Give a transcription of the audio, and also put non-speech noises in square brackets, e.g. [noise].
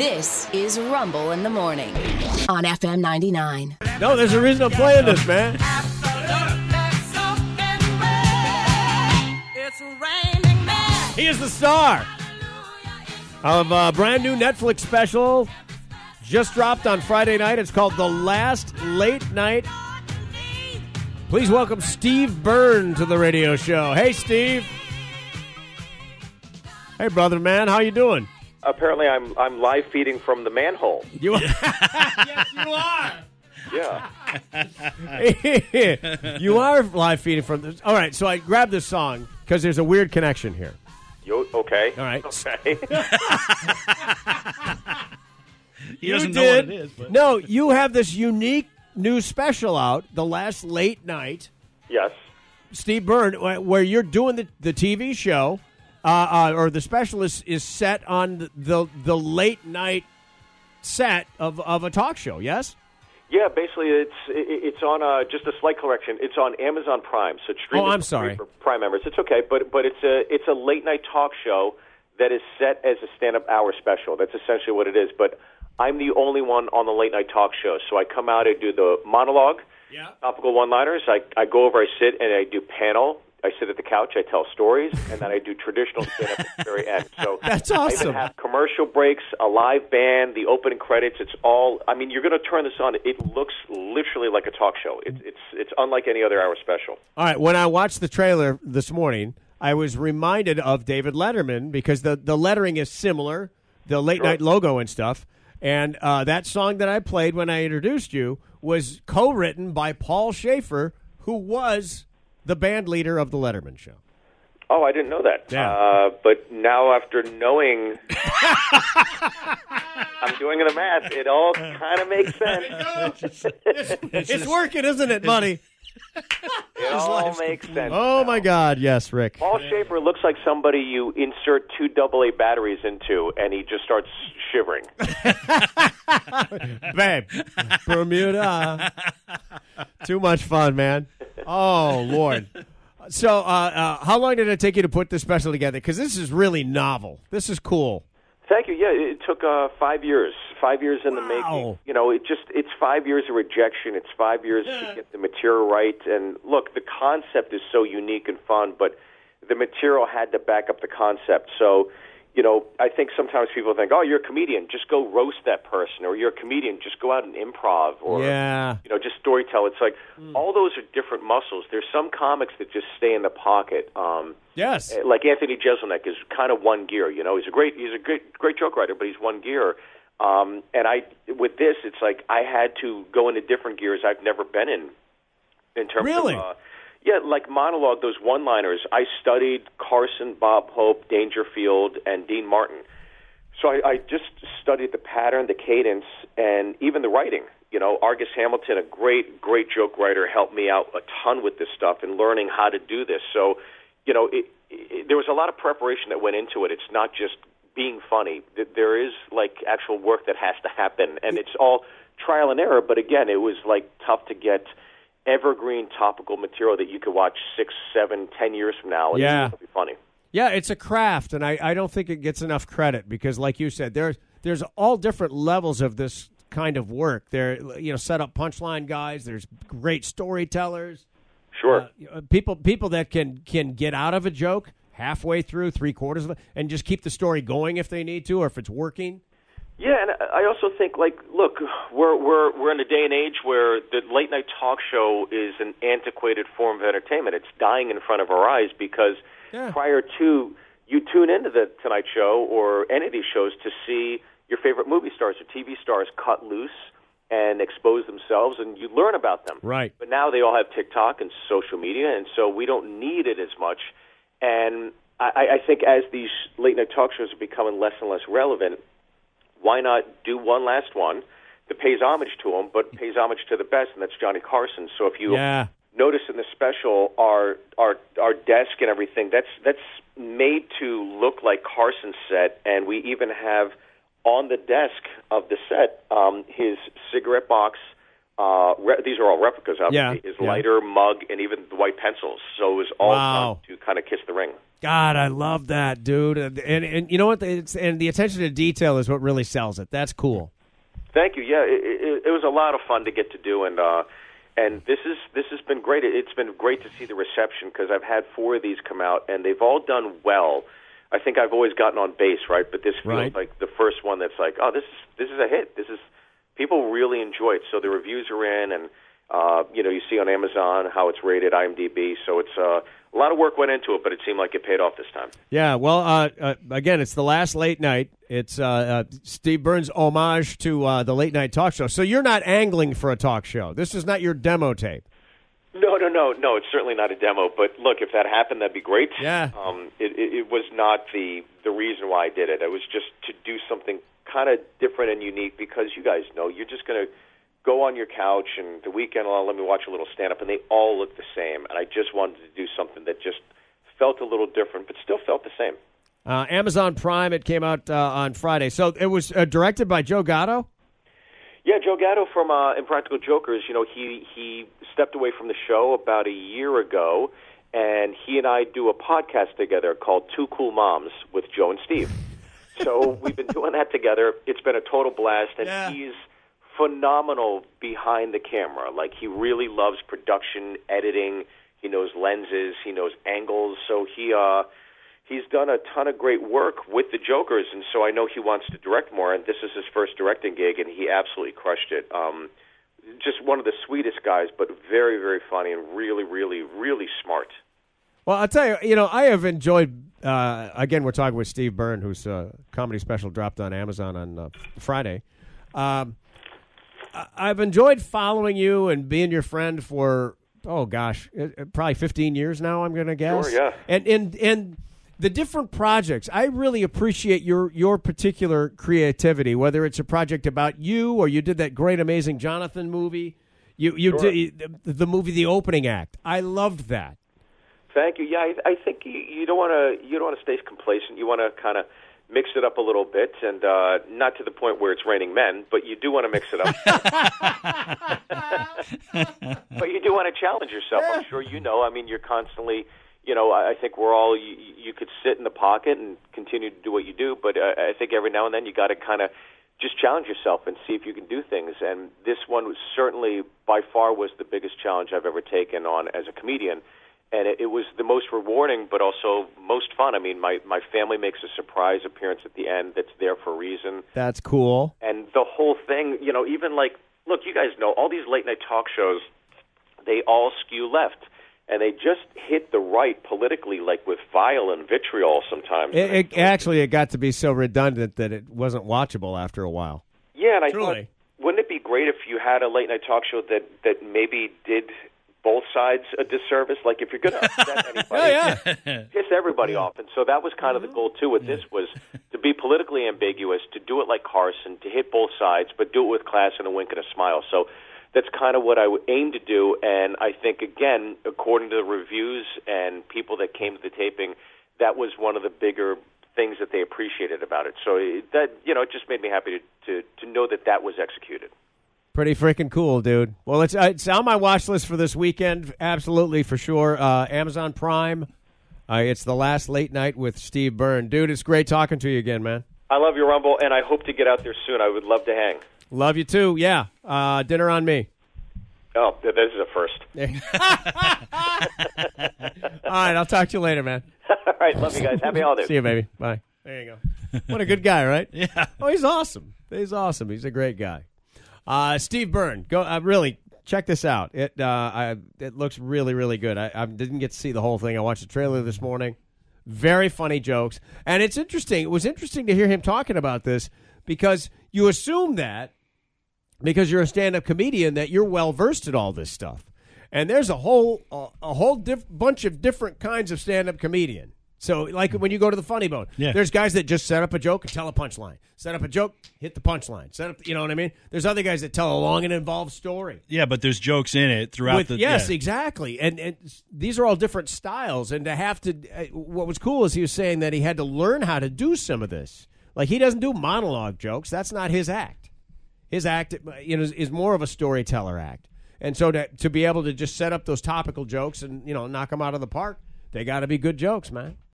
This is Rumble in the Morning on FM 99. No, there's a reason I'm playing this, man. He is the star of a brand new Netflix special just dropped on Friday night. It's called The Last Late Night. Please welcome Steve Byrne to the radio show. Hey, Steve. Hey, brother, man. How you doing? Apparently, I'm I'm live feeding from the manhole. [laughs] You are. yes, you are. Yeah. [laughs] you are live feeding from this. All right, so I grabbed this song because there's a weird connection here. You okay? All right. Okay. [laughs] He You doesn't know did. what it is. But No, you have this unique new special out, The Last Late Night, yes. Steve Byrne, where you're doing the, the TV show, uh, uh, or the specialist is, set on the, the late night set of, of a talk show, yes? Yeah. Basically, it's it's on uh, just a slight correction. It's on Amazon Prime, so it's streaming Oh, I'm sorry. for Prime members. It's okay, but but it's a it's a late night talk show that is set as a stand up hour special. That's essentially what it is. But I'm the only one on the late night talk show, so I come out and do the monologue. Yeah. topical one-liners. I, I go over, I sit, and I do panel. I sit at the couch, I tell stories, and then I do traditional stand-up at the very end. So [laughs] That's I awesome. even have commercial breaks, a live band, the opening credits. It's all. I mean, you're going to turn this on. It looks literally like a talk show. It's it's it's unlike any other hour special. All right, when I watched the trailer this morning, I was reminded of David Letterman because the, the lettering is similar, the late Sure. night logo and stuff. And uh, that song that I played when I introduced you was co written by Paul Shaffer, who was the band leader of the Letterman show. Oh, I didn't know that. Yeah. Uh, but now, after knowing, [laughs] I'm doing the math. It all kind of makes sense. It's [laughs] working, isn't it, buddy? It all makes sense. Oh, now. my God. Yes, Rick. Paul Shaffer looks like somebody you insert two AA batteries into, and he just starts shivering. [laughs] Babe, Bermuda. Too much fun, man. Oh, Lord. So, uh, uh, how long did it take you to put this special together? Because this is really novel. This is cool. Thank you. Yeah, it took uh, five years. Five years in the Wow. making. You know, it just it's five years of rejection. It's five years to get the material right. And look, the concept is so unique and fun, but the material had to back up the concept. So, you know, I think sometimes people think, "Oh, you're a comedian. Just go roast that person," or "You're a comedian. Just go out and improv," or Yeah. you know, just storytell. It's like all those are different muscles. There's some comics that just stay in the pocket. Um, Yes. like Anthony Jeselnik is kind of one gear. You know, he's a great he's a great great joke writer, but he's one gear. Um, and I with this, it's like I had to go into different gears I've never been in. In terms Really? of uh, yeah, like monologue, those one-liners. I studied Carson, Bob Hope, Dangerfield, and Dean Martin. So I, I just studied the pattern, the cadence, and even the writing. You know, Argus Hamilton, a great, great joke writer, helped me out a ton with this stuff and learning how to do this. So, you know, it, it, there was a lot of preparation that went into it. It's not just being funny. There is like actual work that has to happen, and it's all trial and error. But again, it was like tough to get evergreen topical material that you could watch six, seven, ten years from now. And Yeah. it'll be funny. Yeah, it's a craft, and I, I don't think it gets enough credit because, like you said, there's there's all different levels of this kind of work. There, you know, set up punchline guys. There's great storytellers. Sure. Uh, people people that can can get out of a joke halfway through, three quarters of it, and just keep the story going if they need to, or if it's working. Yeah, and I also think like, look, we're we're we're in a day and age where the late night talk show is an antiquated form of entertainment. It's dying in front of our eyes because Yeah. prior to you tune into the Tonight Show or any of these shows to see your favorite movie stars or TV stars cut loose and expose themselves, and you learn about them. Right. But now they all have TikTok and social media, and so we don't need it as much. And I, I think as these late night talk shows are becoming less and less relevant, why not do one last one that pays homage to him, but pays homage to the best, and that's Johnny Carson. So if you Yeah. notice in the special, our our our desk and everything that's that's made to look like Carson's set, and we even have on the desk of the set um, his cigarette box, uh, re- these are all replicas, Yeah, obviously, his yeah. lighter, mug, and even the white pencils. So it was all Wow. to kind of kiss the ring. God, I love that, dude. And and, and you know what? It's, and the attention to detail is what really sells it. That's cool. Thank you. Yeah, it, it, it was a lot of fun to get to do, and uh, and this is this has been great. It- It's been great to see the reception because I've had four of these come out, and they've all done well. I think I've always gotten on base, right? But this feels Right. like the first one that's like, oh, this is this is a hit. This is people really enjoy it. So the reviews are in, and uh, you know, you see on Amazon how it's rated, IMDb. So it's uh, a lot of work went into it, but it seemed like it paid off this time. Yeah. Well, uh, uh, again, it's the last late night. It's uh, uh, Steve Byrne's homage to uh, the late night talk show. So you're not angling for a talk show. This is not your demo tape. No, no, no, no. It's certainly not a demo. But look, if that happened, that'd be great. Yeah. Um, it, it, it was not the the reason why I did it. It was just to do something kind of different and unique because you guys know you're just going to go on your couch and the weekend, oh, let me watch a little stand up, and they all look the same. And I just wanted to do something that just felt a little different, but still felt the same. Uh, Amazon Prime. It came out uh, on Friday. So it was uh, directed by Joe Gatto. Yeah, Joe Gatto from uh, Impractical Jokers. You know, he he stepped away from the show about a year ago, and he and I do a podcast together called Two Cool Moms with Joe and Steve. So we've been doing that together. It's been a total blast, and Yeah. he's phenomenal behind the camera. Like he really loves production, editing. He knows lenses. He knows angles. So he uh, he's done a ton of great work with the Jokers, and so I know he wants to direct more. And this is his first directing gig, and he absolutely crushed it. Um, just one of the sweetest guys, but very, very funny and really, really, really smart. Well, I'll tell you, you know, I have enjoyed. Uh, again, we're talking with Steve Byrne, whose uh, comedy special dropped on Amazon on uh, Friday. Um, I've enjoyed following you and being your friend for oh gosh, uh, uh, probably fifteen years now. I'm going to guess. Sure, yeah. And and and the different projects. I really appreciate your your particular creativity. Whether it's a project about you or you did that great, amazing Jonathan movie. You you Sure. did the, the movie The Opening Act. I loved that. Thank you. Yeah, I, I think you, you don't want to you don't want to stay complacent. You want to kind of mix it up a little bit, and uh, not to the point where it's raining men, but you do want to mix it up. [laughs] but you do want to challenge yourself. I'm sure you know. I mean, you're constantly. You know, I I think we're all. You, you could sit in the pocket and continue to do what you do, but uh, I think every now and then you got to kind of just challenge yourself and see if you can do things. And this one was certainly, by far, was the biggest challenge I've ever taken on as a comedian and it, it was the most rewarding, but also most fun. I mean, my my family makes a surprise appearance at the end that's there for a reason, That's cool. and the whole thing. You know, even like, look, you guys know all these late night talk shows, they all skew left. And they just hit the right politically, like with vile and vitriol sometimes. It, it, actually, it got to be so redundant that it wasn't watchable after a while. Yeah, and I Truly. thought, wouldn't it be great if you had a late night talk show that that maybe did both sides a disservice? Like if you're going to upset [laughs] anybody, yeah, piss everybody off. And so that was kind of the mm-hmm. goal too. With this was to be politically ambiguous, to do it like Carson, to hit both sides, but do it with class and a wink and a smile. So that's kind of what I aim to do. And I think again, according to the reviews and people that came to the taping, that was one of the bigger things that they appreciated about it. So that you know, it just made me happy to to, to know that that was executed. Pretty freaking cool, dude. Well, it's uh, it's on my watch list for this weekend. Absolutely for sure. Uh, Amazon Prime. Uh, it's the last late night with Steve Byrne, dude. It's great talking to you again, man. I love your Rumble, and I hope to get out there soon. I would love to hang. Love you too. Yeah, uh, dinner on me. Oh, th- this is a first. [laughs] All right, I'll talk to you later, man. [laughs] All right, love you guys. Happy holidays. [laughs] See you, baby. Bye. There you go. What a good guy, right? Yeah. Oh, he's awesome. He's awesome. He's a great guy. Uh, Steve Byrne, go. Uh, really check this out. It uh, I, it looks really really good. I, I didn't get to see the whole thing. I watched the trailer this morning. Very funny jokes, and it's interesting. It was interesting to hear him talking about this because you assume that because you're a stand-up comedian that you're well versed in all this stuff. And there's a whole a, a whole diff- bunch of different kinds of stand-up comedian. So, like when you go to the Funny Bone, Yeah. there's guys that just set up a joke and tell a punchline. Set up a joke, hit the punchline. Set up, you know what I mean? There's other guys that tell a long and involved story. Yeah, but there's jokes in it throughout With, the. yes, yeah. exactly. And, and these are all different styles. And to have to, uh, what was cool is he was saying that he had to learn how to do some of this. Like he doesn't do monologue jokes. That's not his act. His act, you know, is, is more of a storyteller act. And so to to be able to just set up those topical jokes and you know knock them out of the park, they got to be good jokes, man.